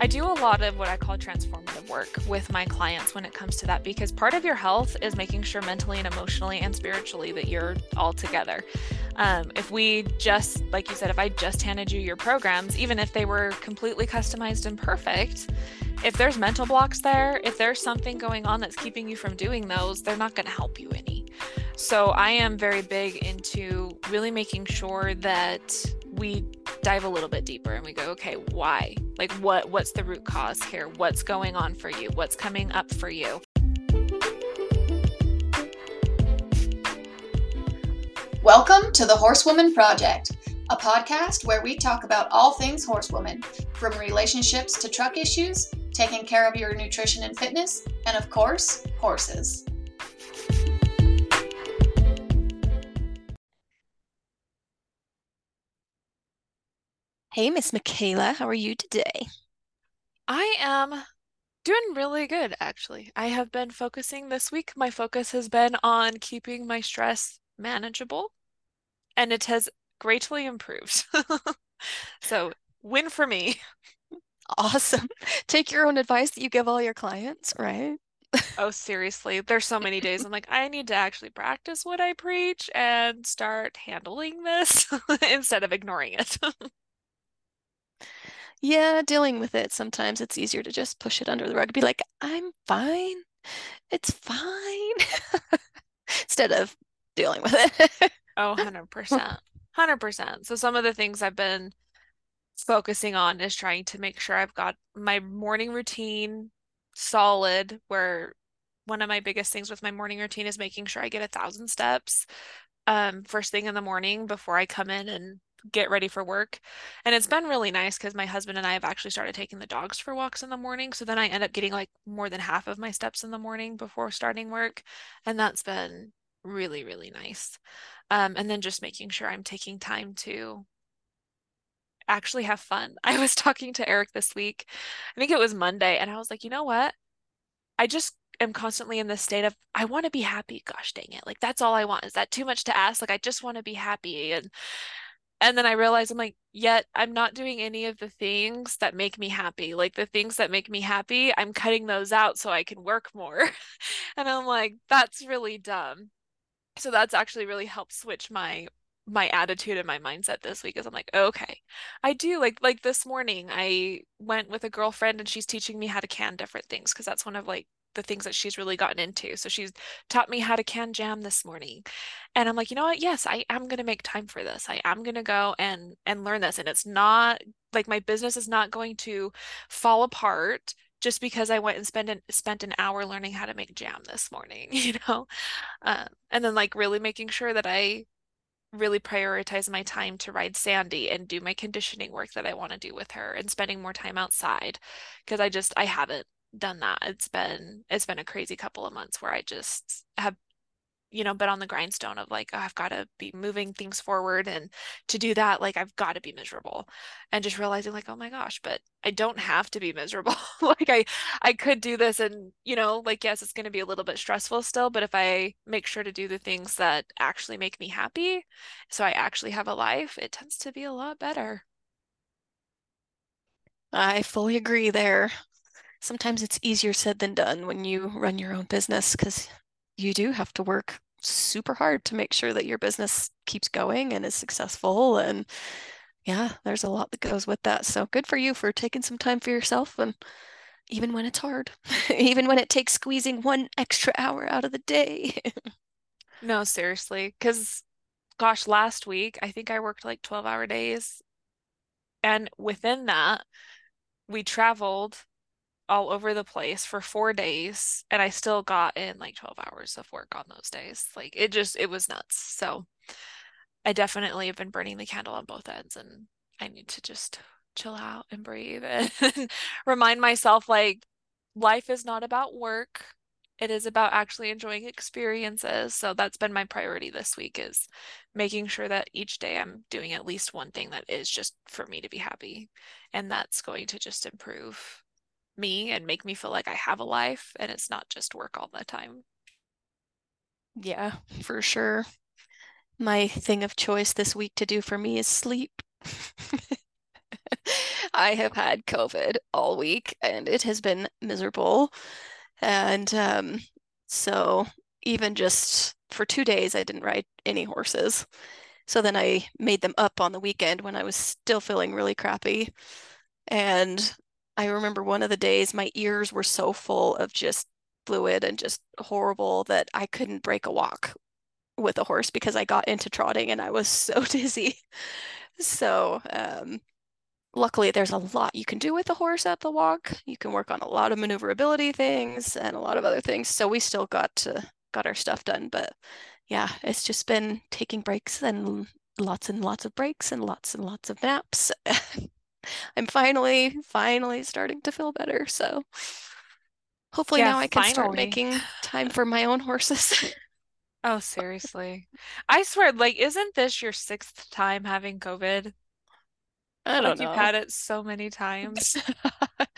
I do a lot of what I call transformative work with my clients when it comes to that because part of your health is making sure mentally and emotionally and spiritually that you're all together. Um, if we just, like you said, if I just handed you your programs, even if they were completely customized and perfect, if there's mental blocks there, if there's something going on that's keeping you from doing those, they're not going to help you any. So I am very big into really making sure that we dive a little bit deeper and we go okay why? Like what what's the root cause here? What's going on for you? What's coming up for you? Welcome to the horsewoman project a podcast where we talk about all things horsewoman from relationships to truck issues taking care of your nutrition and fitness and of course horses Hey, Miss McKayla, how are you today? I am doing really good, actually. I have been focusing this week. My focus has been on keeping my stress manageable, and it has greatly improved. So, win for me. Awesome. Take your own advice that you give all your clients, right? Oh, seriously, there's so many days I'm like, I need to actually practice what I preach and start handling this instead of ignoring it. Yeah, dealing with it, sometimes it's easier to just push it under the rug, be like, I'm fine. It's fine. Instead of dealing with it. Oh, 100%. 100%. So some of the things I've been focusing on is trying to make sure I've got my morning routine solid, where one of my biggest things with my morning routine is making sure I get a thousand steps um, first thing in the morning before I come in and get ready for work. And it's been really nice because my husband and I have actually started taking the dogs for walks in the morning. So then I end up getting like more than half of my steps in the morning before starting work. And that's been really, really nice. Um, and then just making sure I'm taking time to actually have fun. I was talking to Eric this week. I think it was Monday, and I was like, you know what? I just am constantly in this state of I want to be happy. Gosh dang it. Like that's all I want. Is that too much to ask? Like I just want to be happy. And and then I realized I'm like, yet I'm not doing any of the things that make me happy. Like the things that make me happy, I'm cutting those out so I can work more. and I'm like, that's really dumb. So that's actually really helped switch my my attitude and my mindset this week is I'm like, okay, I do like like this morning I went with a girlfriend and she's teaching me how to can different things because that's one of like the things that she's really gotten into. So she's taught me how to can jam this morning. And I'm like, you know what? Yes, I am going to make time for this. I am going to go and and learn this and it's not like my business is not going to fall apart just because I went and spent an spent an hour learning how to make jam this morning, you know? Um, and then like really making sure that I really prioritize my time to ride Sandy and do my conditioning work that I want to do with her and spending more time outside because I just I haven't done that. It's been it's been a crazy couple of months where I just have you know been on the grindstone of like oh, I've got to be moving things forward and to do that like I've got to be miserable. And just realizing like oh my gosh but I don't have to be miserable. Like I I could do this and you know like yes it's going to be a little bit stressful still but if I make sure to do the things that actually make me happy so I actually have a life it tends to be a lot better. I fully agree there sometimes it's easier said than done when you run your own business because you do have to work super hard to make sure that your business keeps going and is successful. And yeah, there's a lot that goes with that. So good for you for taking some time for yourself and even when it's hard, even when it takes squeezing one extra hour out of the day. no, seriously. Because, gosh, last week, I think I worked like 12 hour days. And within that, we traveled all over the place for four days and I still got in like 12 hours of work on those days. Like it just, it was nuts. So I definitely have been burning the candle on both ends and I need to just chill out and breathe and remind myself like life is not about work. It is about actually enjoying experiences. So that's been my priority this week is making sure that each day I'm doing at least one thing that is just for me to be happy. And that's going to just improve me and make me feel like I have a life and it's not just work all the time. Yeah, for sure. My thing of choice this week to do for me is sleep. I have had COVID all week and it has been miserable. And um, so even just for two days, I didn't ride any horses. So then I made them up on the weekend when I was still feeling really crappy. And I remember one of the days my ears were so full of just fluid and just horrible that I couldn't break a walk with a horse because I got into trotting and I was so dizzy. So, um, luckily, there's a lot you can do with a horse at the walk. You can work on a lot of maneuverability things and a lot of other things. So we still got to got our stuff done, but yeah, it's just been taking breaks and lots and lots of breaks and lots and lots of naps. I'm finally, finally starting to feel better. So hopefully Yeah, now I can start making time for my own horses. Oh, seriously. I swear, like, isn't this your sixth time having COVID? I don't like you've had it so many times.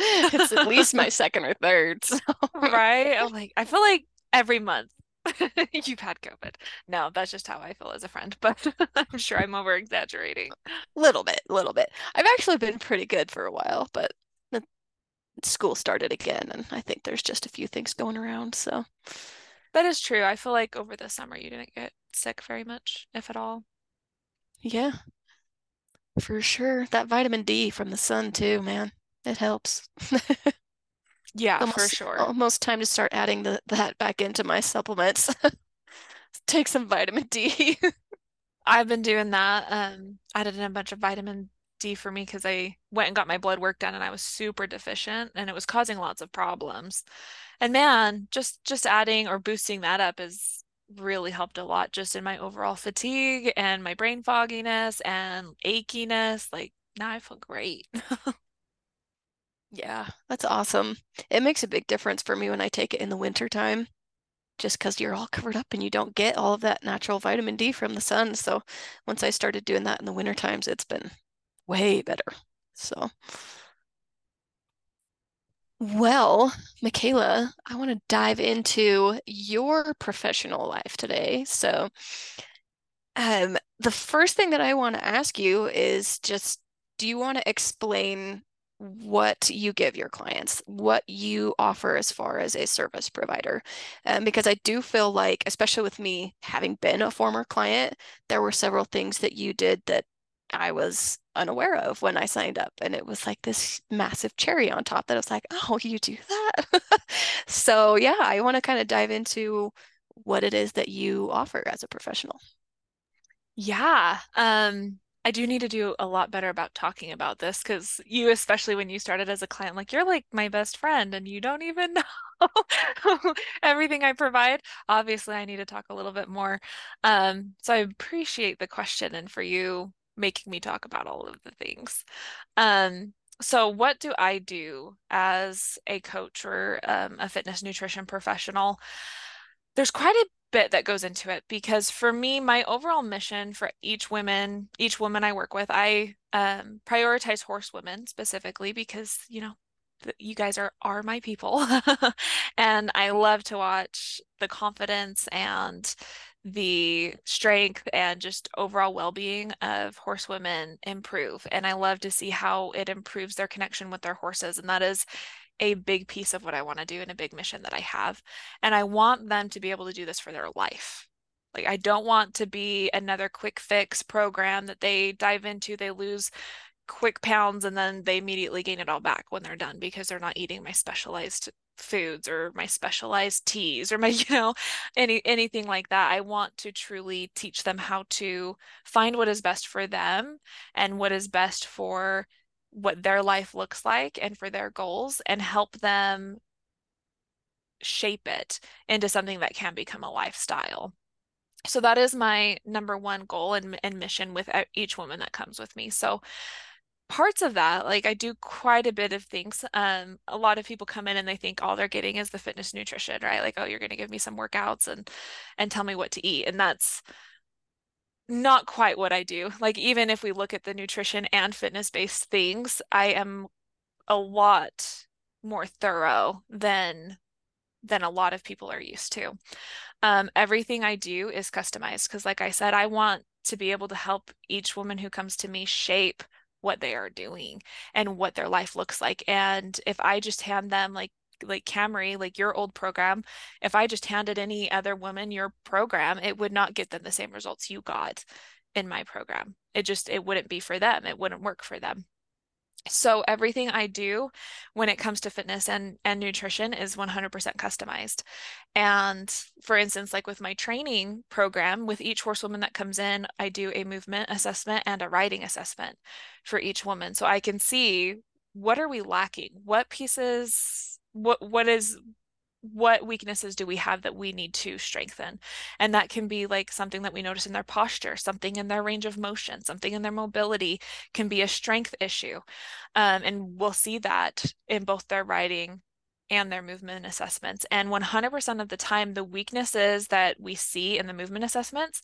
It's at least my second or third. So. Right? I'm like, I feel like every month you've had COVID. No, that's just how I feel as a friend, but I'm sure I'm over exaggerating. A little bit, a little bit. I've actually been pretty good for a while, but the school started again, and I think there's just a few things going around. So That is true. I feel like over the summer you didn't get sick very much, if at all. yeah, for sure. That vitamin D from the sun too, man. It helps. Yeah, for sure. almost time to start adding the, that back into my supplements. Take some vitamin D. I've been doing that. Um, added in a bunch of vitamin D for me because I went and got my blood work done and I was super deficient and it was causing lots of problems. And man, just just adding or boosting that up has really helped a lot just in my overall fatigue and my brain fogginess and achiness. Like now I feel great. Yeah, that's awesome. It makes a big difference for me when I take it in the winter time, just because you're all covered up and you don't get all of that natural vitamin D from the sun. So once I started doing that in the winter times, it's been way better. So, well, McKayla, I want to dive into your professional life today. So, um, the first thing that I want to ask you is just, do you want to explain what you give your clients, what you offer as far as a service provider? Um, because I do feel like, especially with me having been a former client, there were several things that you did that I was unaware of when I signed up. And it was like this massive cherry on top that I was like, oh, you do that? So, yeah, I want to kind of dive into what it is that you offer as a professional. Yeah, um, I do need to do a lot better about talking about this because you, especially when you started as a client, like you're like my best friend and you don't even know everything I provide. Obviously, I need to talk a little bit more. Um, so I appreciate the question and for you making me talk about all of the things. Um, so what do I do as a coach or um, a fitness nutrition professional? There's quite a bit that goes into it because for me, my overall mission for each woman, each woman I work with, I um, prioritize horsewomen specifically because, you know, you guys are are my people. And I love to watch the confidence and the strength and just overall well-being of horsewomen improve. And I love to see how it improves their connection with their horses. And that is a big piece of what I want to do and a big mission that I have. And I want them to be able to do this for their life. Like, I don't want to be another quick fix program that they dive into, they lose quick pounds, and then they immediately gain it all back when they're done because they're not eating my specialized foods or my specialized teas or my, you know, any anything like that. I want to truly teach them how to find what is best for them and what is best for what their life looks like and for their goals and help them shape it into something that can become a lifestyle. So that is my number one goal and, and mission with each woman that comes with me. So parts of that, like I do quite a bit of things. Um, a lot of people come in and they think all they're getting is the fitness nutrition, right? Like, oh, you're going to give me some workouts and and tell me what to eat. And that's not quite what I do. Like even if we look at the nutrition and fitness based things, I am a lot more thorough than than a lot of people are used to. Um, everything I do is customized because, like I said, I want to be able to help each woman who comes to me shape what they are doing and what their life looks like. And if I just hand them like like Camri, like your old program, if I just handed any other woman your program, it would not get them the same results you got in my program. It just it wouldn't be for them. It wouldn't work for them. So everything I do when it comes to fitness and and nutrition is 100% customized. And for instance, like with my training program, with each horsewoman that comes in, I do a movement assessment and a riding assessment for each woman. So I can see what are we lacking? What pieces what what is what weaknesses do we have that we need to strengthen? And that can be like something that we notice in their posture, something in their range of motion, something in their mobility can be a strength issue. Um, and we'll see that in both their riding and their movement assessments. And 100% of the time, the weaknesses that we see in the movement assessments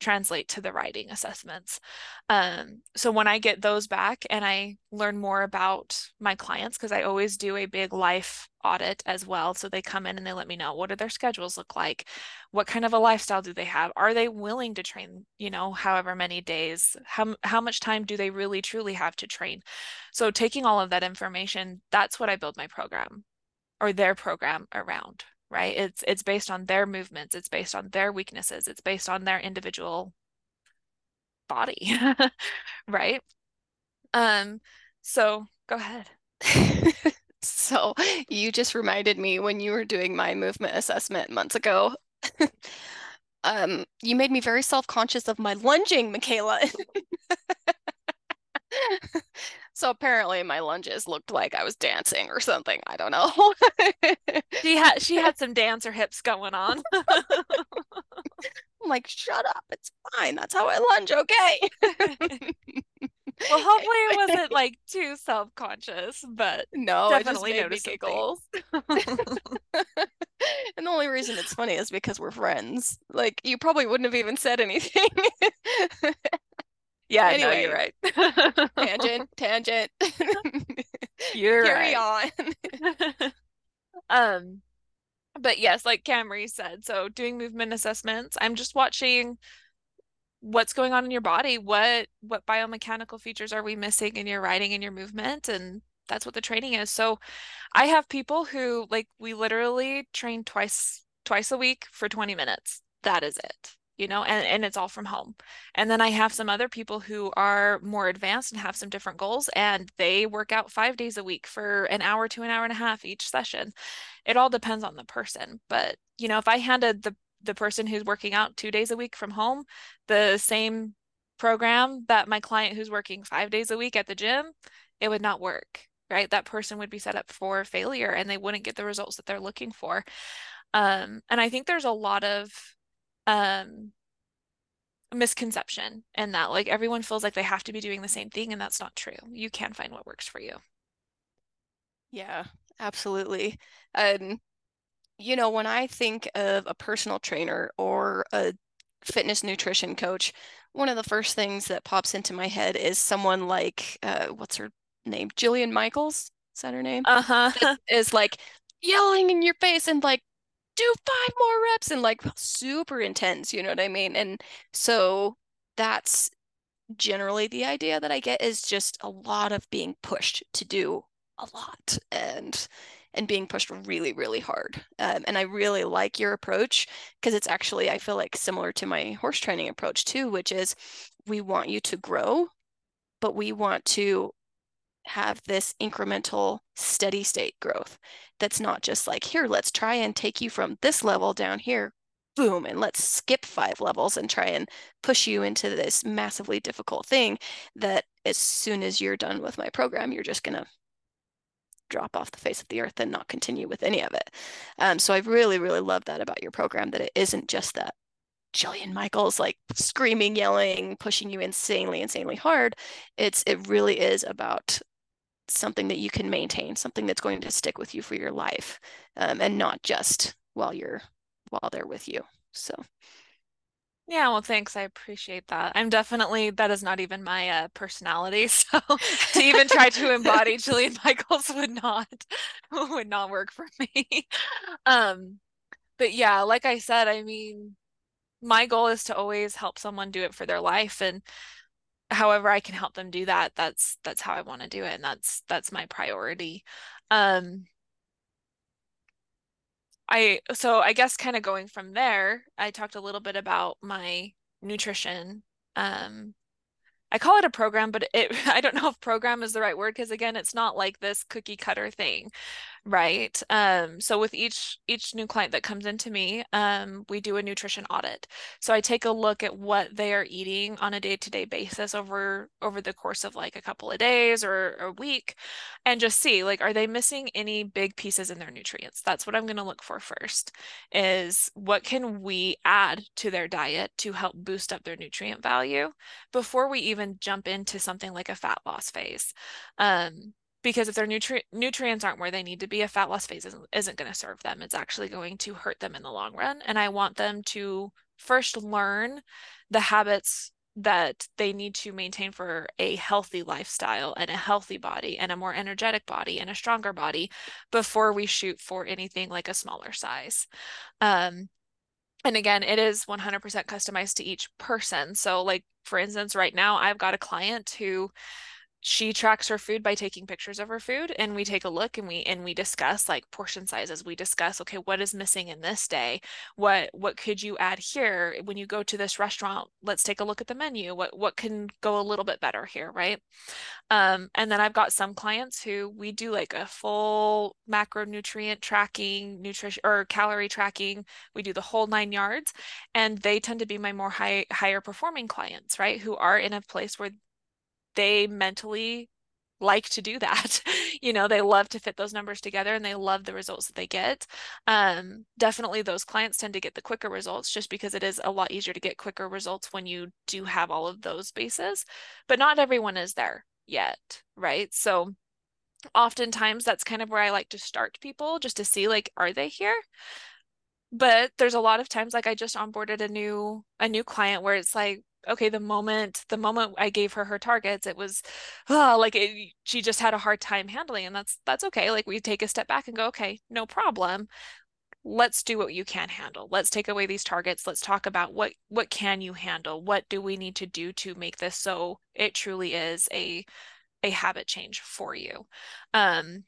translate to the riding assessments. Um, so when I get those back and I learn more about my clients, because I always do a big life audit as well. So they come in and they let me know what do their schedules look like? What kind of a lifestyle do they have? Are they willing to train, you know, however many days? How, how much time do they really truly have to train? So taking all of that information, that's what I build my program or their program around right? It's it's based on their movements it's based on their weaknesses it's based on their individual body right? Um so go ahead. So you just reminded me when you were doing my movement assessment months ago. Um you made me very self-conscious of my lunging McKayla So apparently my lunges looked like I was dancing or something. I don't know. she had she had some dancer hips going on. I'm like, shut up. It's fine. That's how I lunge, okay? well, hopefully it wasn't like too self-conscious, but no, definitely noticeable. and the only reason it's funny is because we're friends. Like you probably wouldn't have even said anything. Yeah, anyway, no, you're right. tangent, tangent. you're Carry right. on. um, but yes, like Camri said, so doing movement assessments, I'm just watching what's going on in your body, what what biomechanical features are we missing in your riding and your movement, and that's what the training is. So, I have people who like we literally train twice twice a week for 20 minutes. That is it you know, and, and it's all from home. And then I have some other people who are more advanced and have some different goals, and they work out five days a week for an hour to an hour and a half each session. It all depends on the person. But, you know, if I handed the the person who's working out two days a week from home the same program that my client who's working five days a week at the gym, it would not work, right? That person would be set up for failure and they wouldn't get the results that they're looking for. Um, and I think there's a lot of um misconception and that like everyone feels like they have to be doing the same thing and that's not true. You can find what works for you. Yeah absolutely. Um you know when i think of a personal trainer or a fitness nutrition coach one of the first things that pops into my head is someone like uh what's her name? Jillian michaels? Is that her name? Uh-huh. Is like yelling in your face and like do five more reps and like super intense, you know what I mean? And so that's generally the idea that I get is just a lot of being pushed to do a lot and and being pushed really really hard um, and i really like your approach because it's actually i feel like similar to my horse training approach too which is we want you to grow but we want to have this incremental steady state growth that's not just like here let's try and take you from this level down here boom and let's skip five levels and try and push you into this massively difficult thing that as soon as you're done with my program you're just going to drop off the face of the earth and not continue with any of it um, so i really really love that about your program that it isn't just that Jillian Michaels like screaming, yelling, pushing you insanely, insanely hard. It's it really is about something that you can maintain, something that's going to stick with you for your life, um, and not just while you're while they're with you. So. Yeah, well, thanks. I appreciate that. I'm definitely that is not even my uh, personality. So to even try to embody Jillian Michaels would not would not work for me. Um, but yeah, like I said, I mean, my goal is to always help someone do it for their life, and however I can help them do that, that's that's how I want to do it and that's that's my priority. Um I so I guess kind of going from there, I talked a little bit about my nutrition um I call it a program, but it I don't know if program is the right word because again, it's not like this cookie cutter thing. Right. Um, so with each each new client that comes into me, um, we do a nutrition audit. So I take a look at what they are eating on a day-to-day basis over over the course of like a couple of days or a week and just see like are they missing any big pieces in their nutrients? That's what I'm going to look for first is what can we add to their diet to help boost up their nutrient value before we even jump into something like a fat loss phase. Um, because if their nutri- nutrients aren't where they need to be, a fat loss phase isn't, isn't going to serve them. It's actually going to hurt them in the long run. And I want them to first learn the habits that they need to maintain for a healthy lifestyle and a healthy body and a more energetic body and a stronger body before we shoot for anything like a smaller size. Um, and again, it is 100% customized to each person. So, like, for instance, right now, I've got a client who she tracks her food by taking pictures of her food and we take a look and we and we discuss like portion sizes. We discuss okay what is missing in this day? What what could you add here? When you go to this restaurant let's take a look at the menu. What what can go a little bit better here right? Um, and then i've got some clients who we do like a full macronutrient tracking nutrition or calorie tracking. We do the whole nine yards and they tend to be my more high higher performing clients right who are in a place where they mentally like to do that. you know, they love to fit those numbers together and they love the results that they get. Um, definitely those clients tend to get the quicker results just because it is a lot easier to get quicker results when you do have all of those bases. But not everyone is there yet, right? So oftentimes that's kind of where I like to start people just to see like, are they here? But there's a lot of times like I just onboarded a new a new client where it's like okay the moment the moment i gave her her targets it was oh, like it, she just had a hard time handling and that's that's okay like we take a step back and go okay no problem. Let's do what you can handle. Let's take away these targets. Let's talk about what what can you handle? What do we need to do to make this so it truly is a a habit change for you? Um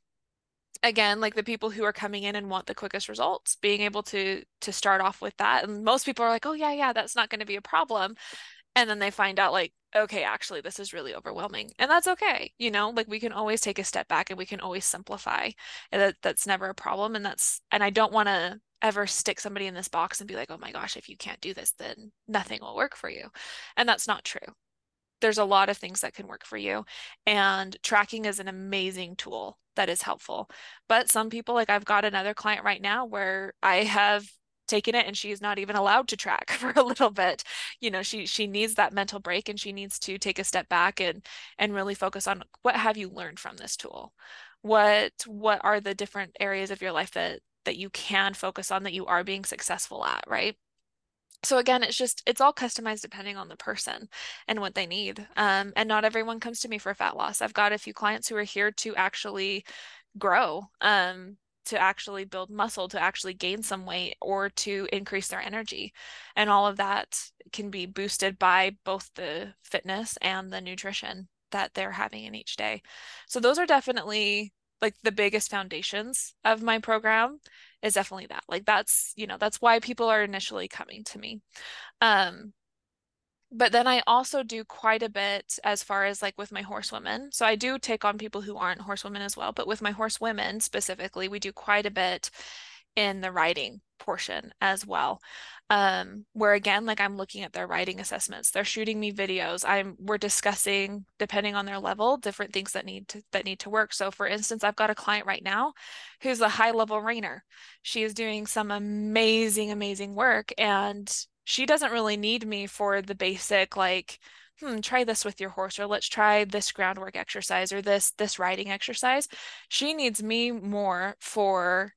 again like the people who are coming in and want the quickest results being able to to start off with that and most people are like oh yeah yeah that's not going to be a problem and then they find out like okay actually this is really overwhelming. And that's okay you know? Like we can always take a step back and we can always simplify and that that's never a problem and that's and I don't want to ever stick somebody in this box and be like oh my gosh if you can't do this then nothing will work for you. And that's not true. There's a lot of things that can work for you and tracking is an amazing tool that is helpful. But some people like I've got another client right now where I have taken it and she's not even allowed to track for a little bit. You know she she needs that mental break and she needs to take a step back and and really focus on what have you learned from this tool? What what are the different areas of your life that that you can focus on that you are being successful at right? So again it's just it's all customized depending on the person and what they need um, and not everyone comes to me for fat loss. I've got a few clients who are here to actually grow um, to actually build muscle, to actually gain some weight, or to increase their energy. And all of that can be boosted by both the fitness and the nutrition that they're having in each day. So, those are definitely like the biggest foundations of my program is definitely that like that's you know that's why people are initially coming to me um but then I also do quite a bit as far as like with my horsewomen. So I do take on people who aren't horsewomen as well, but with my horsewomen specifically, we do quite a bit in the riding portion as well. Um, where again, like I'm looking at their riding assessments, they're shooting me videos. I'm we're discussing, depending on their level, different things that need to that need to work. So for instance, I've got a client right now who's a high level reiner. She is doing some amazing, amazing work and she doesn't really need me for the basic like hmm try this with your horse or let's try this groundwork exercise or this this riding exercise. She needs me more for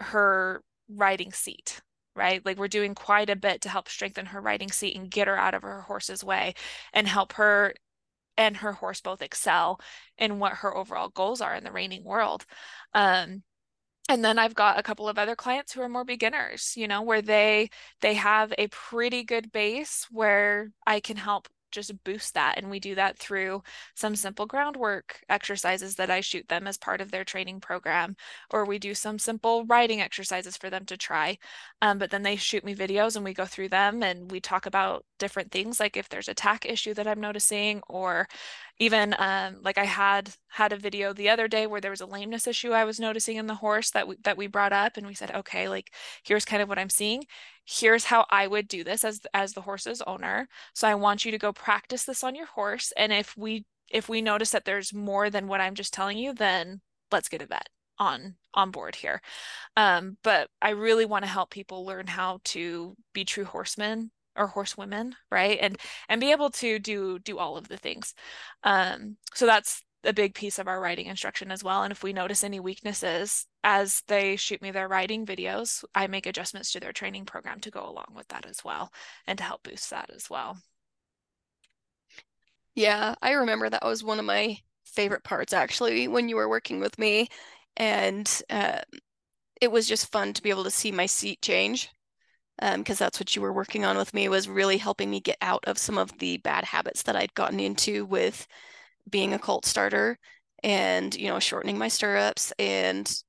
her riding seat right? Like we're doing quite a bit to help strengthen her riding seat and get her out of her horse's way and help her and her horse both excel in what her overall goals are in the reining world. Um and then I've got a couple of other clients who are more beginners, you know, where they they have a pretty good base where I can help just boost that. And we do that through some simple groundwork exercises that I shoot them as part of their training program, or we do some simple riding exercises for them to try. Um, but then they shoot me videos and we go through them and we talk about different things, like if there's a tack issue that I'm noticing, or even um, like I had had a video the other day where there was a lameness issue I was noticing in the horse that we, that we brought up, and we said, okay, like here's kind of what I'm seeing. Here's how I would do this as as the horse's owner. So I want you to go practice this on your horse, and if we if we notice that there's more than what I'm just telling you, then let's get a vet on on board here. Um, but I really want to help people learn how to be true horsemen or horsewomen, right? And and be able to do do all of the things. Um, so that's a big piece of our riding instruction as well. And if we notice any weaknesses as they shoot me their riding videos, I make adjustments to their training program to go along with that as well and to help boost that as well. Yeah, I remember that was one of my favorite parts actually when you were working with me. And uh, it was just fun to be able to see my seat change because um, that's what you were working on with me was really helping me get out of some of the bad habits that I'd gotten into with being a colt starter and you know shortening my stirrups and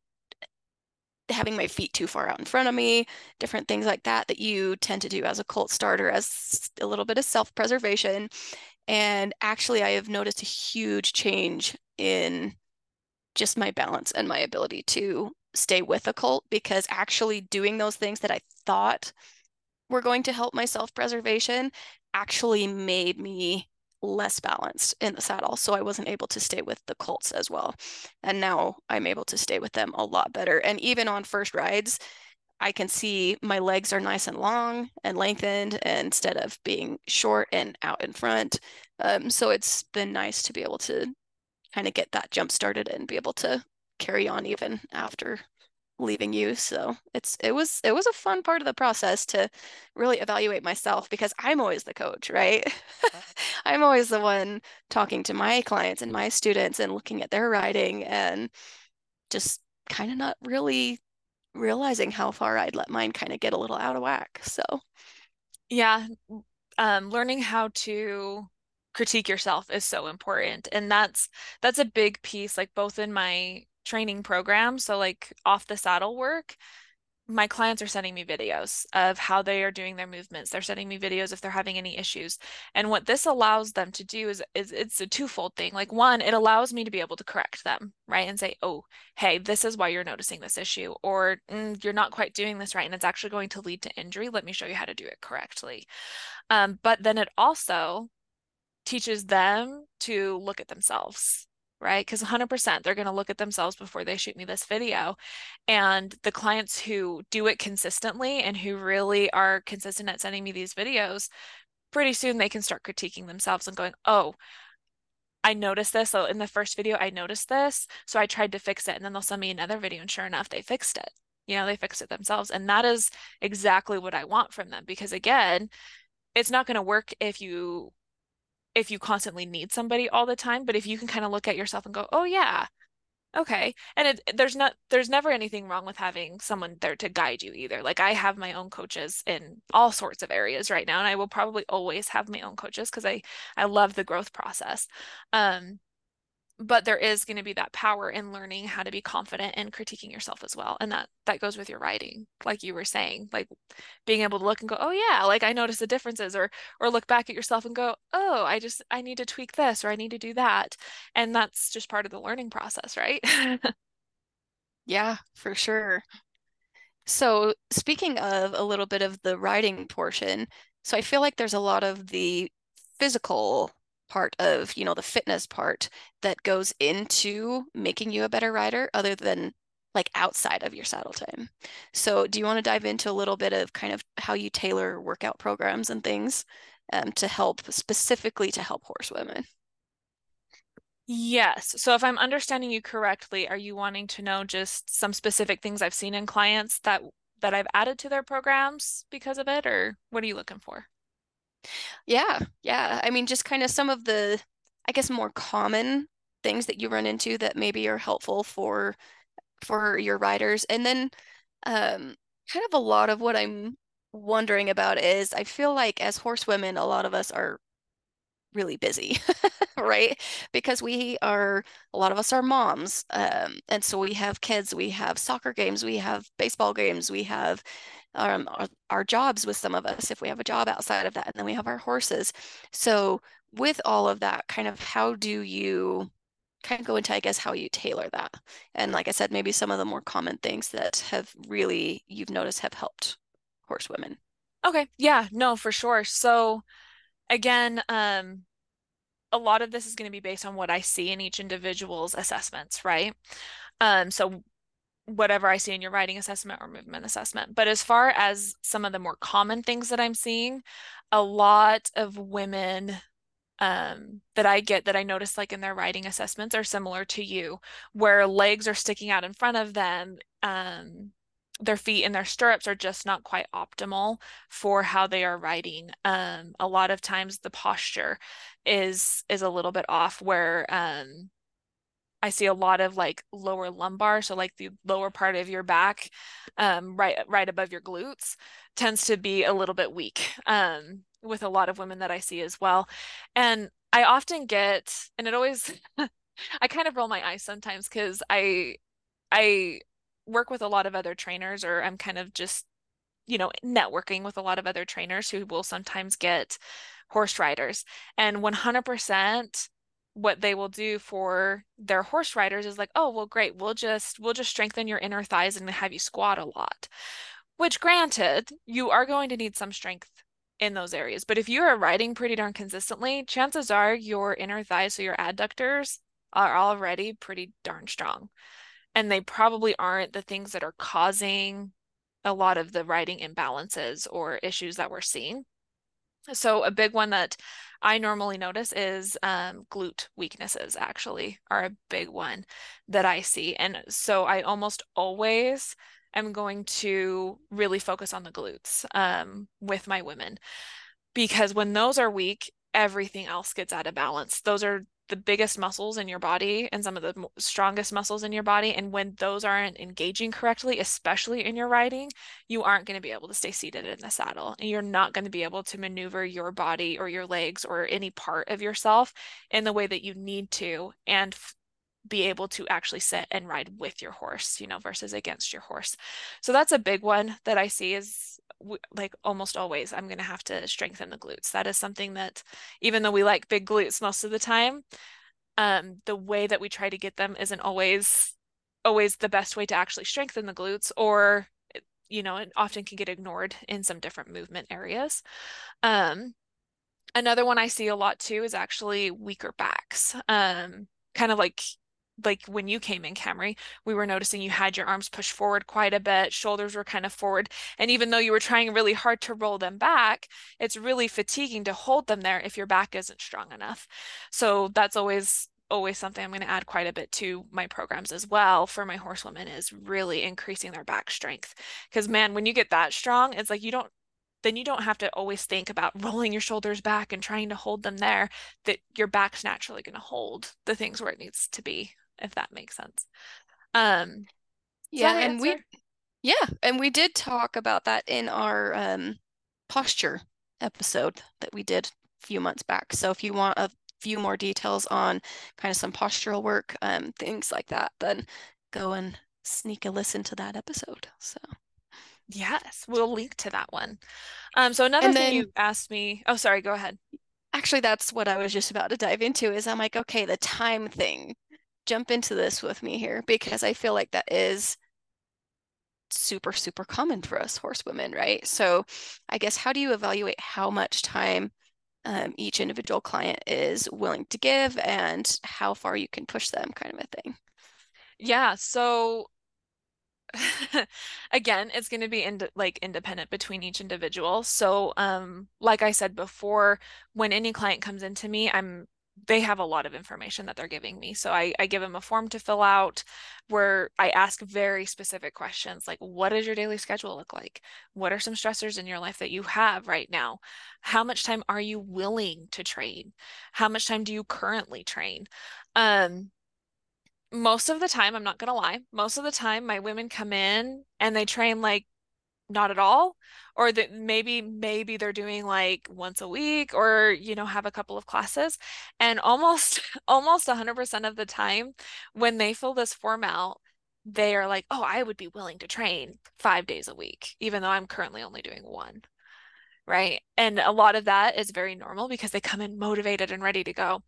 having my feet too far out in front of me different things like that that you tend to do as a colt starter as a little bit of self-preservation. And actually I have noticed a huge change in just my balance and my ability to stay with a colt because actually doing those things that I thought were going to help my self preservation actually made me less balanced in the saddle. So I wasn't able to stay with the colts as well. And now I'm able to stay with them a lot better. And even on first rides, I can see my legs are nice and long and lengthened instead of being short and out in front. Um, so it's been nice to be able to kind of get that jump started and be able to carry on even after leaving you. So it's it was it was a fun part of the process to really evaluate myself because i'm always the coach right? I'm always the one talking to my clients and my students and looking at their riding and just kind of not really realizing how far i'd let mine kind of get a little out of whack. So yeah um learning how to critique yourself is so important. And that's that's a big piece like both in my training program so like off the saddle work my clients are sending me videos of how they are doing their movements. They're sending me videos if they're having any issues. And what this allows them to do is, is it's a twofold thing. Like one it allows me to be able to correct them right and say oh hey this is why you're noticing this issue or mm, you're not quite doing this right and it's actually going to lead to injury. Let me show you how to do it correctly. Um, but then it also teaches them to look at themselves right? Because 100% they're going to look at themselves before they shoot me this video. And the clients who do it consistently and who really are consistent at sending me these videos, pretty soon they can start critiquing themselves and going, oh, I noticed this. So in the first video, I noticed this. So I tried to fix it. And then they'll send me another video. And sure enough, they fixed it. You know, they fixed it themselves. And that is exactly what I want from them. Because again, it's not going to work if you if you constantly need somebody all the time, but if you can kind of look at yourself and go, oh yeah, okay. And it, there's not there's never anything wrong with having someone there to guide you either. Like I have my own coaches in all sorts of areas right now, and I will probably always have my own coaches because I I love the growth process. Um, but there is going to be that power in learning how to be confident and critiquing yourself as well and that that goes with your riding like you were saying like being able to look and go oh yeah like i notice the differences or or look back at yourself and go oh i just i need to tweak this or i need to do that and that's just part of the learning process right? Yeah for sure. So speaking of a little bit of the riding portion so i feel like there's a lot of the physical part of you know the fitness part that goes into making you a better rider other than like outside of your saddle time so do you want to dive into a little bit of kind of how you tailor workout programs and things um, to help specifically to help horsewomen Yes. So if I'm understanding you correctly, are you wanting to know just some specific things I've seen in clients that that I've added to their programs because of it or what are you looking for? Yeah, yeah. I mean, just kind of some of the, I guess, more common things that you run into that maybe are helpful for for your riders. And then um, kind of a lot of what I'm wondering about is I feel like as horsewomen, a lot of us are really busy, right? Because we are, a lot of us are moms. Um, and so we have kids, we have soccer games, we have baseball games, we have um, our, our jobs with some of us, if we have a job outside of that, and then we have our horses. So with all of that, kind of how do you kind of go into, I guess, how you tailor that? And like I said, maybe some of the more common things that have really, you've noticed have helped horsewomen. Okay. Yeah, no, for sure. So again, um, a lot of this is going to be based on what I see in each individual's assessments, right? Um, so whatever I see in your riding assessment or movement assessment. But as far as some of the more common things that I'm seeing, a lot of women um, that I get that I notice like in their riding assessments are similar to you, where legs are sticking out in front of them. Um, their feet and their stirrups are just not quite optimal for how they are riding. Um, a lot of times the posture is is a little bit off where um, I see a lot of like lower lumbar, so like the lower part of your back, um, right right above your glutes, tends to be a little bit weak um, with a lot of women that I see as well. And I often get, and it always, I kind of roll my eyes sometimes because I I work with a lot of other trainers or I'm kind of just, you know, networking with a lot of other trainers who will sometimes get horse riders. And 100% what they will do for their horse riders is like, "Oh, well great. We'll just we'll just strengthen your inner thighs and have you squat a lot." Which granted, you are going to need some strength in those areas. But if you are riding pretty darn consistently, chances are your inner thighs, so your adductors, are already pretty darn strong and they probably aren't the things that are causing a lot of the riding imbalances or issues that we're seeing. So a big one that I normally notice is um, glute weaknesses actually are a big one that I see. And so I almost always am going to really focus on the glutes um, with my women because when those are weak, everything else gets out of balance. Those are the biggest muscles in your body and some of the strongest muscles in your body. And when those aren't engaging correctly, especially in your riding, you aren't going to be able to stay seated in the saddle. And you're not going to be able to maneuver your body or your legs or any part of yourself in the way that you need to and be able to actually sit and ride with your horse, you know, versus against your horse. So that's a big one that I see is like almost always I'm going to have to strengthen the glutes. That is something that even though we like big glutes most of the time, um, the way that we try to get them isn't always always the best way to actually strengthen the glutes or you know, it often can get ignored in some different movement areas. Um, another one I see a lot too is actually weaker backs. Um, kind of like like when you came in, Camri, we were noticing you had your arms pushed forward quite a bit, shoulders were kind of forward. And even though you were trying really hard to roll them back, it's really fatiguing to hold them there if your back isn't strong enough. So that's always always something I'm going to add quite a bit to my programs as well for my horsewomen is really increasing their back strength. Because man, when you get that strong, it's like you don't then you don't have to always think about rolling your shoulders back and trying to hold them there that your back's naturally going to hold the things where it needs to be if that makes sense. Um, yeah, and we, yeah, and we did talk about that in our um, posture episode that we did a few months back. So if you want a few more details on kind of some postural work, um, things like that, then go and sneak a listen to that episode. So. Yes, we'll link to that one. Um, so another and thing then, you asked me, oh, sorry, go ahead. Actually, that's what I was just about to dive into is I'm like, okay, the time thing jump into this with me here because I feel like that is super, super common for us horsewomen, right? So I guess how do you evaluate how much time um, each individual client is willing to give and how far you can push them kind of a thing? Yeah. So again, it's going to be in, like independent between each individual. So, um, like I said before, when any client comes into me, I'm they have a lot of information that they're giving me. So I, I give them a form to fill out where I ask very specific questions like, what does your daily schedule look like? What are some stressors in your life that you have right now? How much time are you willing to train? How much time do you currently train? Um, most of the time, I'm not going to lie, most of the time, my women come in and they train like not at all or that maybe maybe they're doing like once a week or you know have a couple of classes and almost almost 100% of the time when they fill this form out they are like oh I would be willing to train 5 days a week even though I'm currently only doing one. Right? And a lot of that is very normal because they come in motivated and ready to go.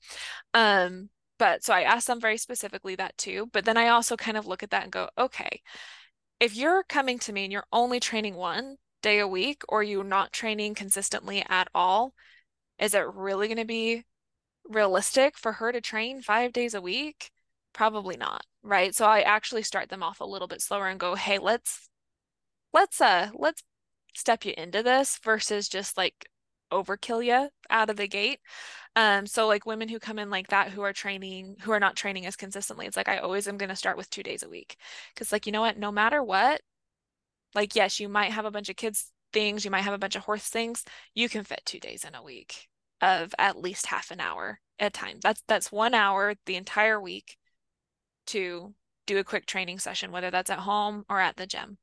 Um but so I asked them very specifically that too but then I also kind of look at that and go okay if you're coming to me and you're only training one day a week or you're not training consistently at all, is it really going to be realistic for her to train five days a week? Probably not, right? So I actually start them off a little bit slower and go, hey, let's let's uh let's step you into this versus just like overkill you out of the gate. Um, so like women who come in like that who are training, who are not training as consistently, it's like I always am going to start with two days a week. Cause like, you know what, no matter what, like, yes, you might have a bunch of kids things, you might have a bunch of horse things, you can fit two days in a week of at least half an hour at a time. That's that's one hour the entire week to do a quick training session, whether that's at home or at the gym.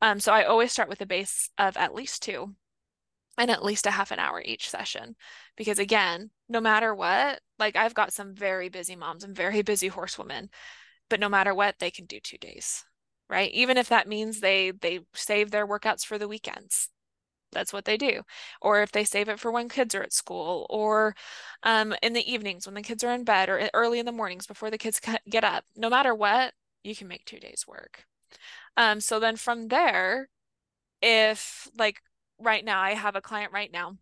Um, so I always start with a base of at least two and at least a half an hour each session. Because again, no matter what, like I've got some very busy moms and very busy horsewomen, but no matter what, they can do two days, right? Even if that means they they save their workouts for the weekends. That's what they do. Or if they save it for when kids are at school, or um, in the evenings when the kids are in bed, or early in the mornings before the kids get up. No matter what, you can make two days work. Um, so then from there, if like right now, I have a client right now.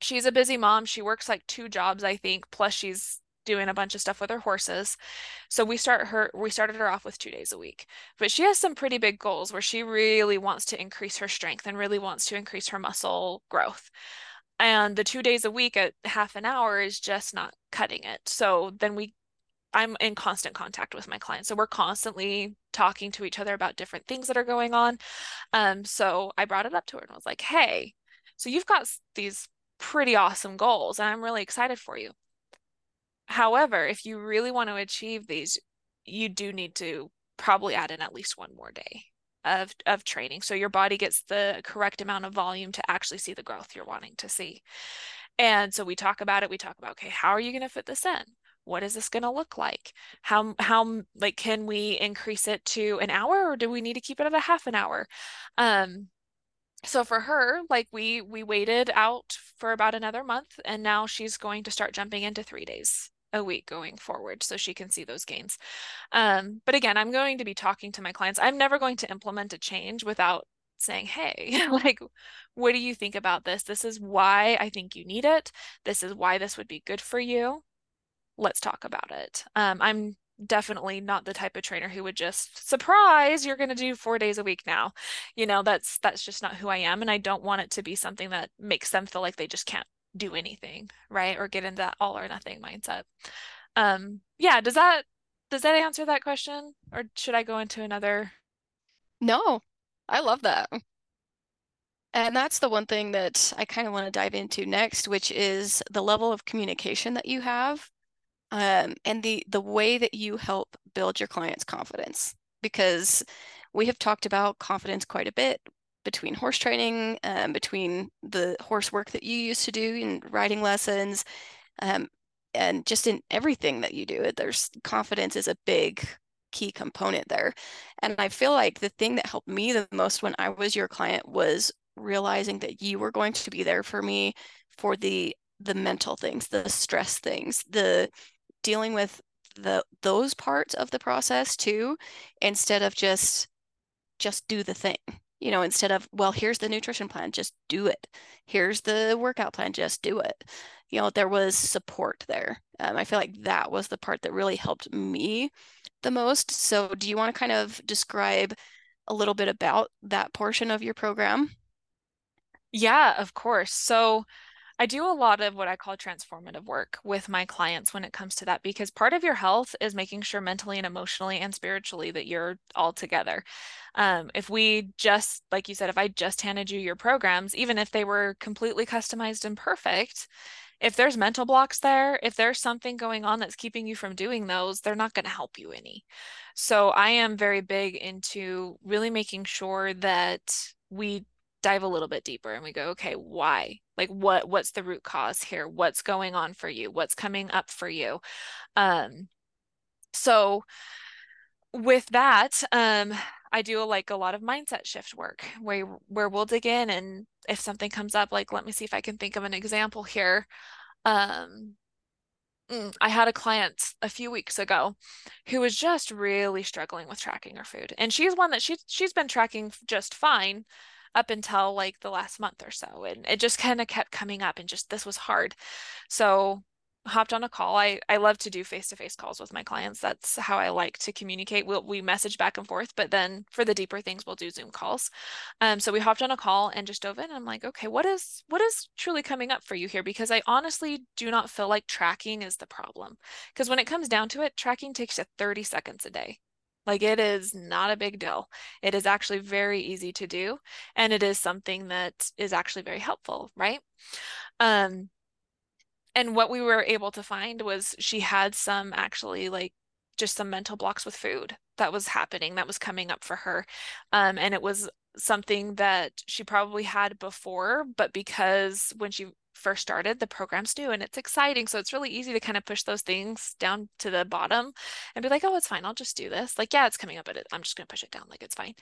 She's a busy mom. She works like two jobs, I think, plus she's doing a bunch of stuff with her horses. So we start her we started her off with 2 days a week. But she has some pretty big goals where she really wants to increase her strength and really wants to increase her muscle growth. And the 2 days a week at half an hour is just not cutting it. So then we I'm in constant contact with my clients. So we're constantly talking to each other about different things that are going on. Um, so I brought it up to her and was like, hey, so you've got these pretty awesome goals, and I'm really excited for you. However, if you really want to achieve these, you do need to probably add in at least one more day of of training so your body gets the correct amount of volume to actually see the growth you're wanting to see. And so we talk about it. We talk about, okay, how are you going to fit this in? What is this going to look like? How how like can we increase it to an hour or do we need to keep it at a half an hour? Um so for her like we we waited out for about another month and now she's going to start jumping into three days a week going forward so she can see those gains. Um but again i'm going to be talking to my clients. I'm never going to implement a change without saying hey like what do you think about this? This is why i think you need it. This is why this would be good for you let's talk about it. Um, I'm definitely not the type of trainer who would just surprise you're going to do 4 days a week now. You know, that's that's just not who I am and I don't want it to be something that makes them feel like they just can't do anything, right? Or get into that all or nothing mindset. Um yeah, does that does that answer that question or should I go into another No. I love that. And that's the one thing that I kind of want to dive into next, which is the level of communication that you have um, and the the way that you help build your clients' confidence. Because we have talked about confidence quite a bit between horse training, um, between the horse work that you used to do in riding lessons, um, and just in everything that you do. There's confidence is a big key component there. And I feel like the thing that helped me the most when I was your client was realizing that you were going to be there for me for the the mental things, the stress things, the dealing with the those parts of the process too instead of just just do the thing you know instead of well here's the nutrition plan just do it. Here's the workout plan just do it. You know there was support there. Um, i feel like that was the part that really helped me the most. So do you want to kind of describe a little bit about that portion of your program? Yeah of course. So I do a lot of what I call transformative work with my clients when it comes to that because part of your health is making sure mentally and emotionally and spiritually that you're all together. Um, if we just, like you said, if I just handed you your programs, even if they were completely customized and perfect, if there's mental blocks there, if there's something going on that's keeping you from doing those, they're not going to help you any. So I am very big into really making sure that we dive a little bit deeper and we go, okay, why? Like what what's the root cause here? What's going on for you? What's coming up for you? Um so with that, um I do like a lot of mindset shift work where where we'll dig in and if something comes up, like let me see if I can think of an example here. Um mm, I had a client a few weeks ago who was just really struggling with tracking her food. And she's one that she she's been tracking just fine up until like the last month or so. And it just kind of kept coming up and just this was hard. So hopped on a call. I, I love to do face-to-face calls with my clients. That's how I like to communicate. We'll, we message back and forth, but then for the deeper things, we'll do Zoom calls. Um, so we hopped on a call and just dove in. I'm like, okay, what is, what is truly coming up for you here? Because I honestly do not feel like tracking is the problem. Because when it comes down to it, tracking takes you 30 seconds a day. Like it is not a big deal. It is actually very easy to do. And it is something that is actually very helpful, right? Um, and what we were able to find was she had some actually like just some mental blocks with food that was happening that was coming up for her um, and it was something that she probably had before but because when she first started the program's new and it's exciting so it's really easy to kind of push those things down to the bottom and be like oh it's fine i'll just do this like yeah it's coming up but it, i'm just going to push it down like it's fine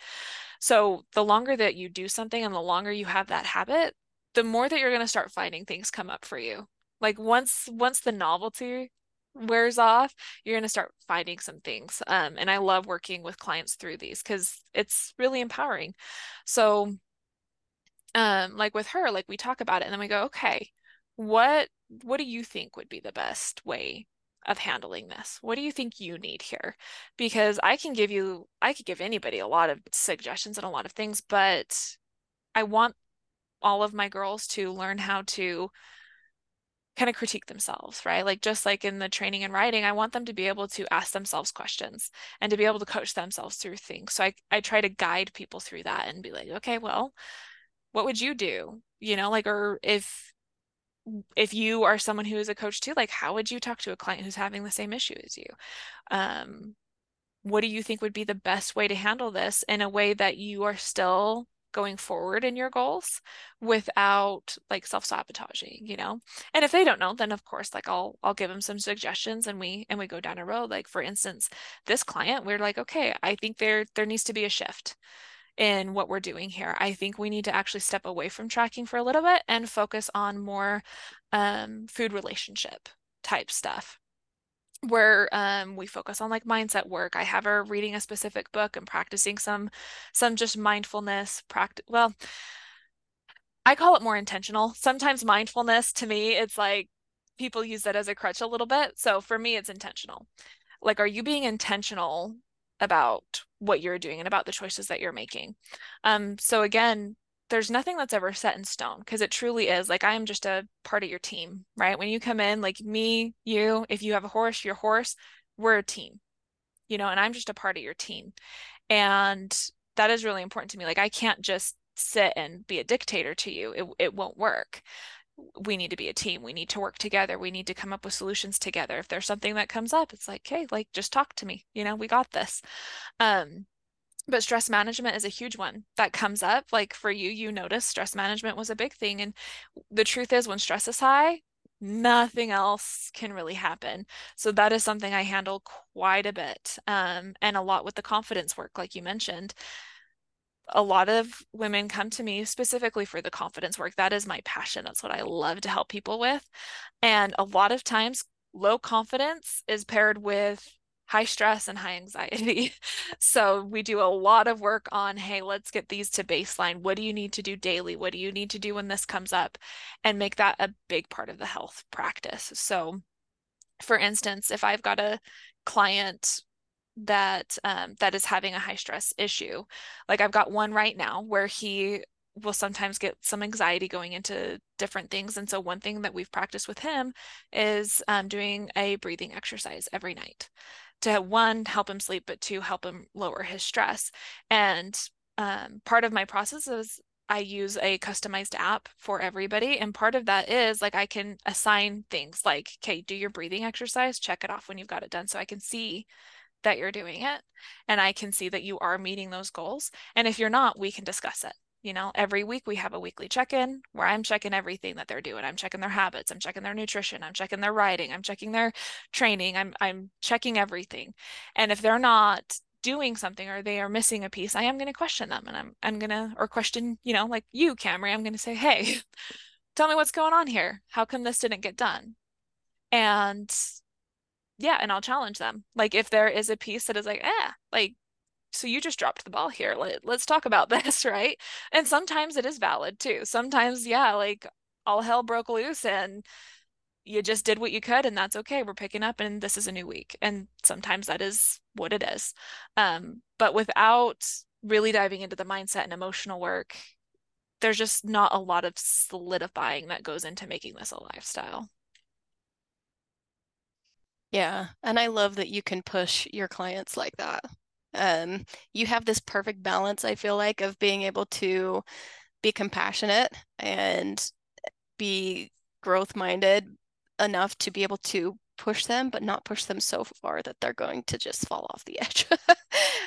so the longer that you do something and the longer you have that habit the more that you're going to start finding things come up for you like once once the novelty wears off, you're going to start finding some things. Um, and I love working with clients through these because it's really empowering. So, um, like with her, like we talk about it and then we go, okay, what what do you think would be the best way of handling this? What do you think you need here? Because I can give you, I could give anybody a lot of suggestions and a lot of things, but I want all of my girls to learn how to kind of critique themselves, right? Like just like in the training and riding, I want them to be able to ask themselves questions and to be able to coach themselves through things. So I, I try to guide people through that and be like, okay, well, what would you do? You know, like, or if if you are someone who is a coach too, like how would you talk to a client who's having the same issue as you? Um, what do you think would be the best way to handle this in a way that you are still going forward in your goals without like self-sabotaging you know and if they don't know then of course like i'll i'll give them some suggestions and we and we go down a road like for instance this client we're like okay i think there there needs to be a shift in what we're doing here i think we need to actually step away from tracking for a little bit and focus on more um, food relationship type stuff where um, we focus on like mindset work. I have her reading a specific book and practicing some some just mindfulness practice. Well, I call it more intentional. Sometimes mindfulness to me, it's like people use that as a crutch a little bit. So for me, it's intentional. Like, are you being intentional about what you're doing and about the choices that you're making? Um, so again, there's nothing that's ever set in stone because it truly is like I am just a part of your team, right? When you come in, like me, you, if you have a horse, your horse, we're a team, you know, and I'm just a part of your team. And that is really important to me. Like I can't just sit and be a dictator to you. It it won't work. We need to be a team. We need to work together. We need to come up with solutions together. If there's something that comes up, it's like, hey, like just talk to me. You know, we got this. Um, but stress management is a huge one that comes up like for you you notice stress management was a big thing and the truth is when stress is high nothing else can really happen so that is something i handle quite a bit um, and a lot with the confidence work like you mentioned a lot of women come to me specifically for the confidence work that is my passion that's what i love to help people with and a lot of times low confidence is paired with high stress and high anxiety. so we do a lot of work on, hey, let's get these to baseline. What do you need to do daily? What do you need to do when this comes up? And make that a big part of the health practice. So for instance, if I've got a client that um, that is having a high stress issue, like I've got one right now where he will sometimes get some anxiety going into different things. And so, one thing that we've practiced with him is um, doing a breathing exercise every night to one help him sleep but two help him lower his stress and um, part of my process is I use a customized app for everybody. And part of that is like I can assign things like, okay, do your breathing exercise, check it off when you've got it done. So I can see that you're doing it and I can see that you are meeting those goals. And if you're not, we can discuss it. You know, every week we have a weekly check in where I'm checking everything that they're doing. I'm checking their habits, I'm checking their nutrition, I'm checking their riding, I'm checking their training, I'm I'm checking everything. And if they're not doing something or they are missing a piece, I am going to question them and I'm I'm going to or question, you know, like you, Camri, I'm going to say, "Hey, tell me what's going on here. How come this didn't get done?" And yeah, and I'll challenge them. Like if there is a piece that is like, "Eh, like so you just dropped the ball here. Let, let's talk about this, right? And sometimes it is valid too. Sometimes, yeah, like all hell broke loose and you just did what you could and that's okay. We're picking up and this is a new week. And sometimes that is what it is. Um, but without really diving into the mindset and emotional work, there's just not a lot of solidifying that goes into making this a lifestyle. Yeah, and I love that you can push your clients like that. Um, you have this perfect balance, I feel like, of being able to be compassionate and be growth minded enough to be able to push them, but not push them so far that they're going to just fall off the edge.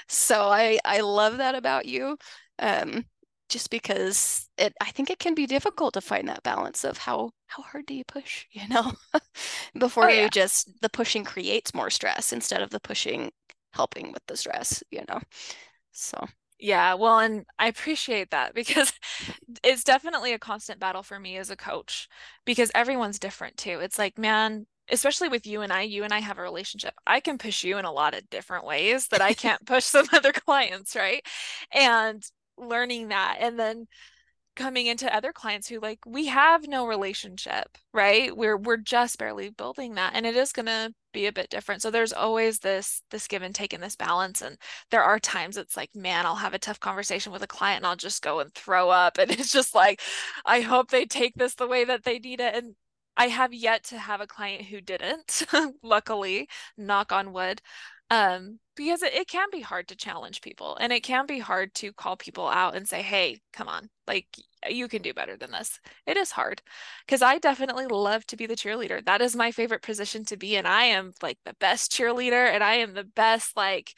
so I I love that about you. Um, just because it I think it can be difficult to find that balance of how how hard do you push, you know, before oh, yeah. you just the pushing creates more stress instead of the pushing helping with the stress, you know. So yeah, well, and I appreciate that because it's definitely a constant battle for me as a coach because everyone's different too. It's like, man, especially with you and I, you and I have a relationship. I can push you in a lot of different ways that I can't push some other clients, right? And learning that and then coming into other clients who like we have no relationship right? We're we're just barely building that and it is going to be a bit different. So there's always this this give and take and this balance and there are times it's like man I'll have a tough conversation with a client and I'll just go and throw up. And it's just like I hope they take this the way that they need it. And I have yet to have a client who didn't luckily knock on wood. Um, because it, it can be hard to challenge people and it can be hard to call people out and say, hey, come on, like you can do better than this. It is hard because I definitely love to be the cheerleader. That is my favorite position to be in. I am like the best cheerleader and I am the best, like,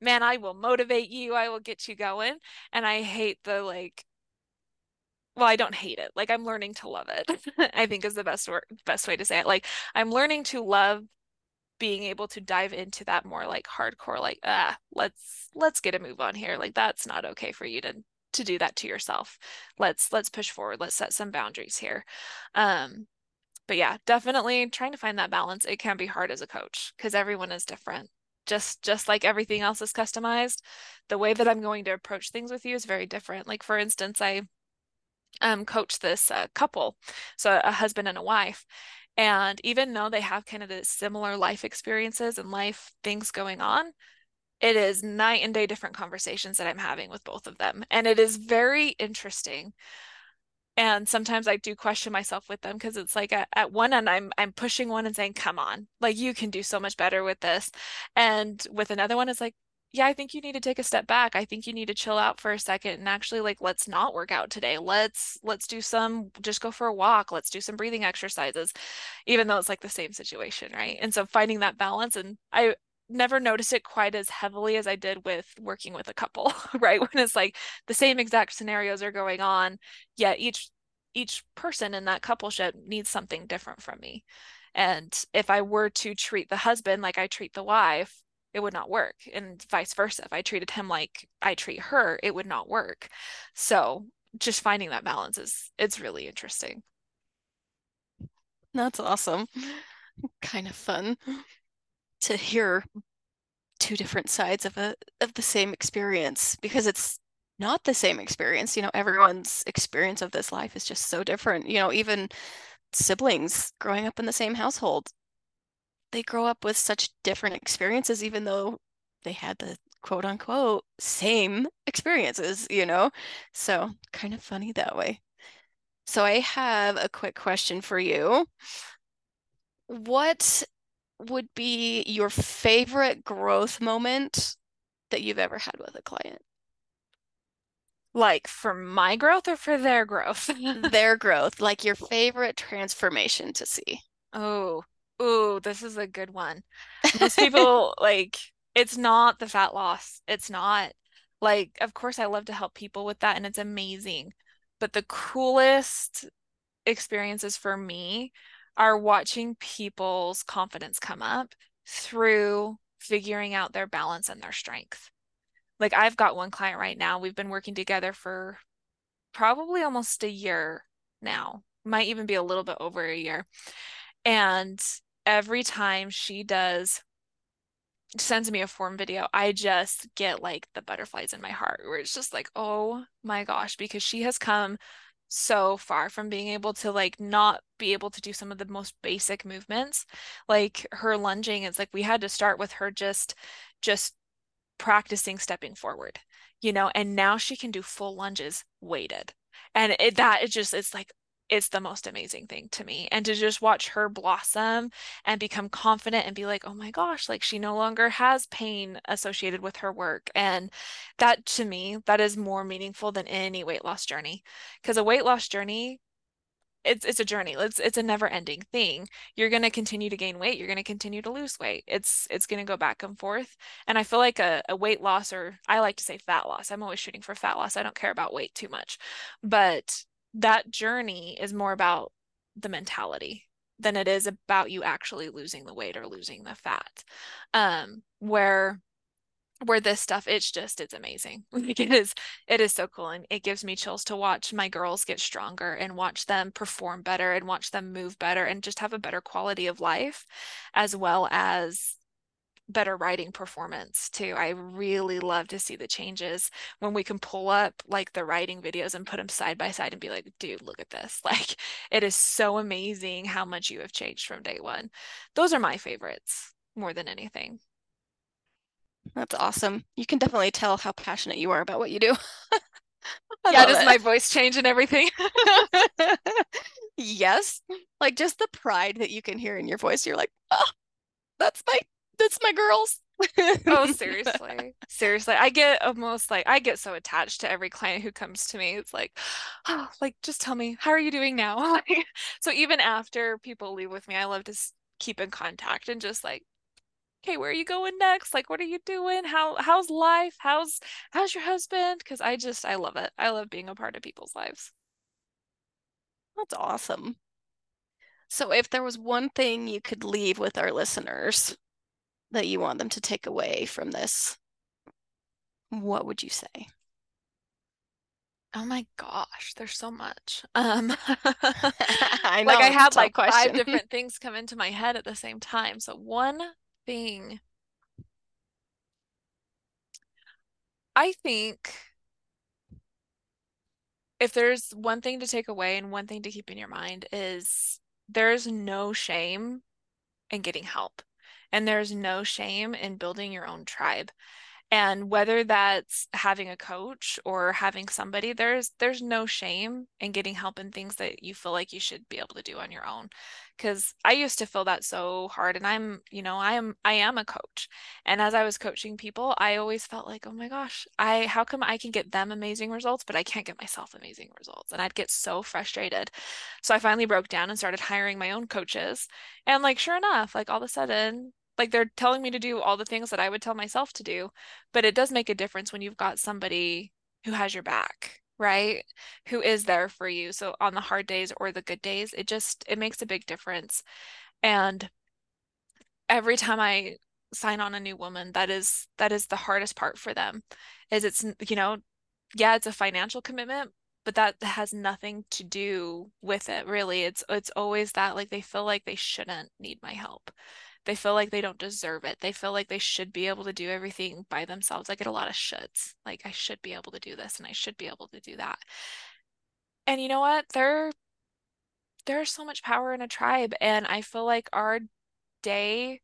man, I will motivate you, I will get you going. And I hate the like, well, I don't hate it. Like I'm learning to love it. I think is the best word, best way to say it. Like I'm learning to love being able to dive into that more like hardcore like ah let's let's get a move on here. Like that's not okay for you to to do that to yourself. Let's let's push forward. Let's set some boundaries here. Um but yeah definitely trying to find that balance. It can be hard as a coach because everyone is different. Just just like everything else is customized the way that i'm going to approach things with you is very different. Like for instance i um coach this uh, couple so a husband and a wife and even though they have kind of the similar life experiences and life things going on, it is night and day different conversations that I'm having with both of them. And it is very interesting. And sometimes I do question myself with them because it's like at, at one end I'm I'm pushing one and saying, come on, like you can do so much better with this. And with another one, it's like, yeah, I think you need to take a step back. I think you need to chill out for a second and actually like let's not work out today. Let's let's do some just go for a walk. Let's do some breathing exercises even though it's like the same situation, right? And so finding that balance and I never noticed it quite as heavily as I did with working with a couple, right? When it's like the same exact scenarios are going on, yet each each person in that coupleship needs something different from me. And if I were to treat the husband like I treat the wife, it would not work and vice versa if i treated him like i treat her it would not work. So just finding that balance is it's really interesting. That's awesome. Kind of fun to hear two different sides of a of the same experience because it's not the same experience you know everyone's experience of this life is just so different you know even siblings growing up in the same household they grow up with such different experiences, even though they had the quote unquote same experiences, you know? So kind of funny that way. So I have a quick question for you. What would be your favorite growth moment that you've ever had with a client? Like for my growth or for their growth? their growth, like your favorite transformation to see. Oh, Ooh, this is a good one. Most people like it's not the fat loss. It's not. Like, of course, I love to help people with that, and it's amazing. But the coolest experiences for me are watching people's confidence come up through figuring out their balance and their strength. Like, I've got one client right now, we've been working together for probably almost a year now, might even be a little bit over a year. And every time she does sends me a form video, I just get like the butterflies in my heart where it's just like, oh my gosh, because she has come so far from being able to like not be able to do some of the most basic movements. Like her lunging, it's like we had to start with her just just practicing stepping forward, you know, and now she can do full lunges weighted. And it that it just it's like it's the most amazing thing to me. And to just watch her blossom and become confident and be like, oh my gosh, like she no longer has pain associated with her work. And that to me, that is more meaningful than any weight loss journey. Because a weight loss journey, it's it's a journey. It's it's a never ending thing. You're to continue to gain weight. You're to continue to lose weight. It's it's to go back and forth. And I feel like a, a weight loss, or I like to say fat loss. I'm always shooting for fat loss. I don't care about weight too much, but that journey is more about the mentality than it is about you actually losing the weight or losing the fat. Um, where where this stuff it's just it's amazing like it is it is so cool and it gives me chills to watch my girls get stronger and watch them perform better and watch them move better and just have a better quality of life as well as better riding performance too. I really love to see the changes when we can pull up like the riding videos and put them side by side and be like, dude, look at this. Like it is so amazing how much you have changed from day one. Those are my favorites more than anything. That's awesome. You can definitely tell how passionate you are about what you do. yeah, does it. my voice change and everything? yes. Like just the pride that you can hear in your voice. You're like, oh, that's my that's my girls. oh, seriously. Seriously. I get almost like I get so attached to every client who comes to me. It's like, oh, like just tell me, how are you doing now? so even after people leave with me, I love to keep in contact and just like, okay, where are you going next? Like, what are you doing? How how's life? How's how's your husband? Because I just I love it. I love being a part of people's lives. That's awesome. So if there was one thing you could leave with our listeners, that you want them to take away from this, what would you say? Oh my gosh, there's so much. Um I know, like I had like question. five different things come into my head at the same time. So one thing I think if there's one thing to take away and one thing to keep in your mind is there's no shame in getting help. And there's no shame in building your own tribe. And whether that's having a coach or having somebody, there's there's no shame in getting help in things that you feel like you should be able to do on your own. Because I used to feel that so hard and I'm you know I am I am a coach. And as I was coaching people I always felt like oh my gosh I how come I can get them amazing results but I can't get myself amazing results? And I'd get so frustrated. So I finally broke down and started hiring my own coaches. And like sure enough like all of a sudden like they're telling me to do all the things that I would tell myself to do but it does make a difference when you've got somebody who has your back right? Who is there for you. So on the hard days or the good days, it just it makes a big difference. And every time I sign on a new woman, that is that is the hardest part for them. Is it's you know, yeah, it's a financial commitment, but that has nothing to do with it really. It's it's always that like they feel like they shouldn't need my help they feel like they don't deserve it. They feel like they should be able to do everything by themselves. I get a lot of shoulds. Like I should be able to do this and I should be able to do that. And you know what? There there's so much power in a tribe and I feel like our day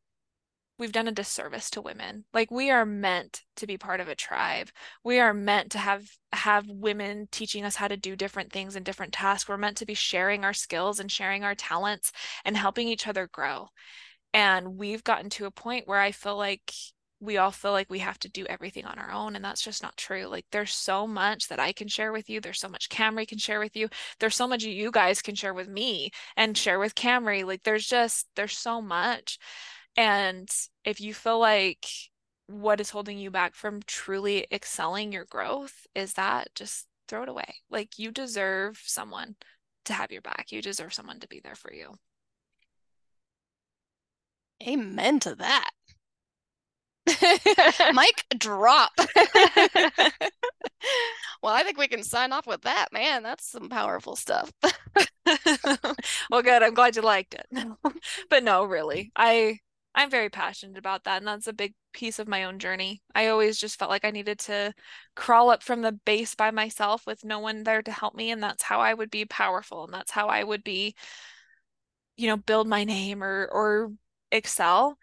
we've done a disservice to women. Like we are meant to be part of a tribe. We are meant to have have women teaching us how to do different things and different tasks. We're meant to be sharing our skills and sharing our talents and helping each other grow. And we've gotten to a point where I feel like we all feel like we have to do everything on our own and that's just not true like there's so much that i can share with you there's so much Camri can share with you there's so much you guys can share with me and share with Camri like there's just there's so much and if you feel like what is holding you back from truly excelling your growth is that just throw it away. Like you deserve someone to have your back. You deserve someone to be there for you. Amen to that. Mic drop. well, I think we can sign off with that, man. That's some powerful stuff. well, good. I'm glad you liked it. but no, really. I I'm very passionate about that and that's a big piece of my own journey. I always just felt like I needed to crawl up from the base by myself with no one there to help me and that's how I would be powerful and that's how I would be you know build my name or or excel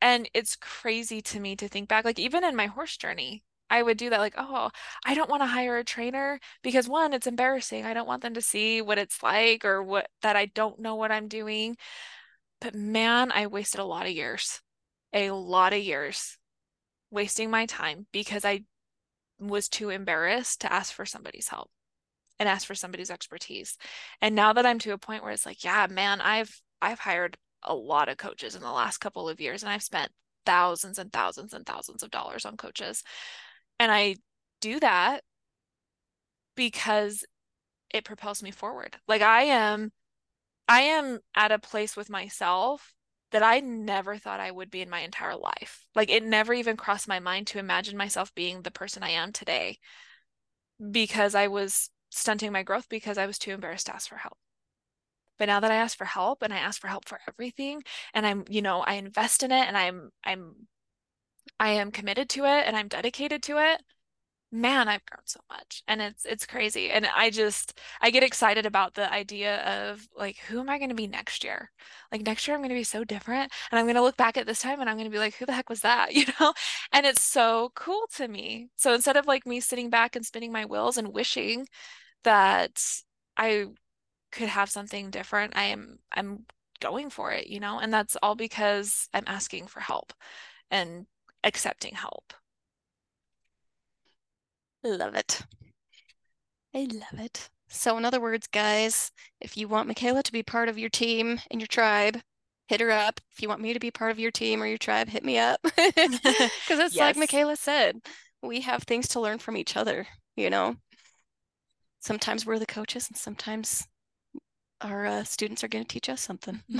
and it's crazy to me to think back, like even in my horse journey, I would do that like, oh, I don't want to hire a trainer because one, it's embarrassing. I don't want them to see what it's like or what that I don't know what I'm doing. But man, I wasted a lot of years, a lot of years wasting my time because I was too embarrassed to ask for somebody's help and ask for somebody's expertise. And now that I'm to a point where it's like, yeah, man, I've I've hired a lot of coaches in the last couple of years and I've spent thousands and thousands and thousands of dollars on coaches. And I do that because it propels me forward. Like I am I am at a place with myself that I never thought I would be in my entire life. Like it never even crossed my mind to imagine myself being the person I am today because I was stunting my growth because I was too embarrassed to ask for help. But now that I ask for help and I ask for help for everything and I'm, you know, I invest in it and I'm I'm I am committed to it and I'm dedicated to it, man, I've grown so much. And it's it's crazy. And I just I get excited about the idea of like who am I going to be next year? Like next year I'm going to be so different and I'm going to look back at this time and I'm going to be like who the heck was that, you know? And it's so cool to me. So instead of like me sitting back and spinning my wheels and wishing that I could have something different, I am I'm going for it, you know? And that's all because I'm asking for help and accepting help. Love it. I love it. So, in other words, guys, if you want McKayla to be part of your team and your tribe, hit her up. If you want me to be part of your team or your tribe, hit me up. Because it's yes. like McKayla said, we have things to learn from each other, you know? Sometimes we're the coaches and sometimes our uh, students are going to teach us something.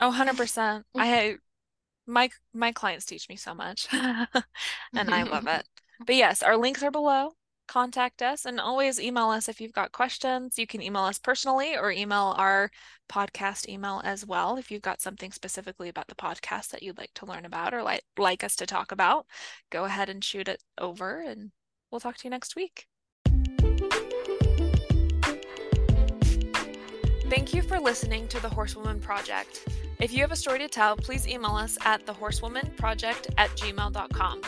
oh, 100%. I my my clients teach me so much and I love it. But yes, our links are below. Contact us and always email us if you've got questions. You can email us personally or email our podcast email as well if you've got something specifically about the podcast that you'd like to learn about or like like us to talk about. Go ahead and shoot it over and we'll talk to you next week. Thank you for listening to the Horsewoman Project. If you have a story to tell, please email us at thehorsewomanproject at gmail.com.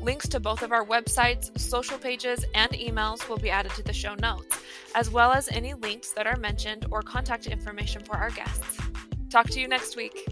Links to both of our websites, social pages, and emails will be added to the show notes, as well as any links that are mentioned or contact information for our guests. Talk to you next week.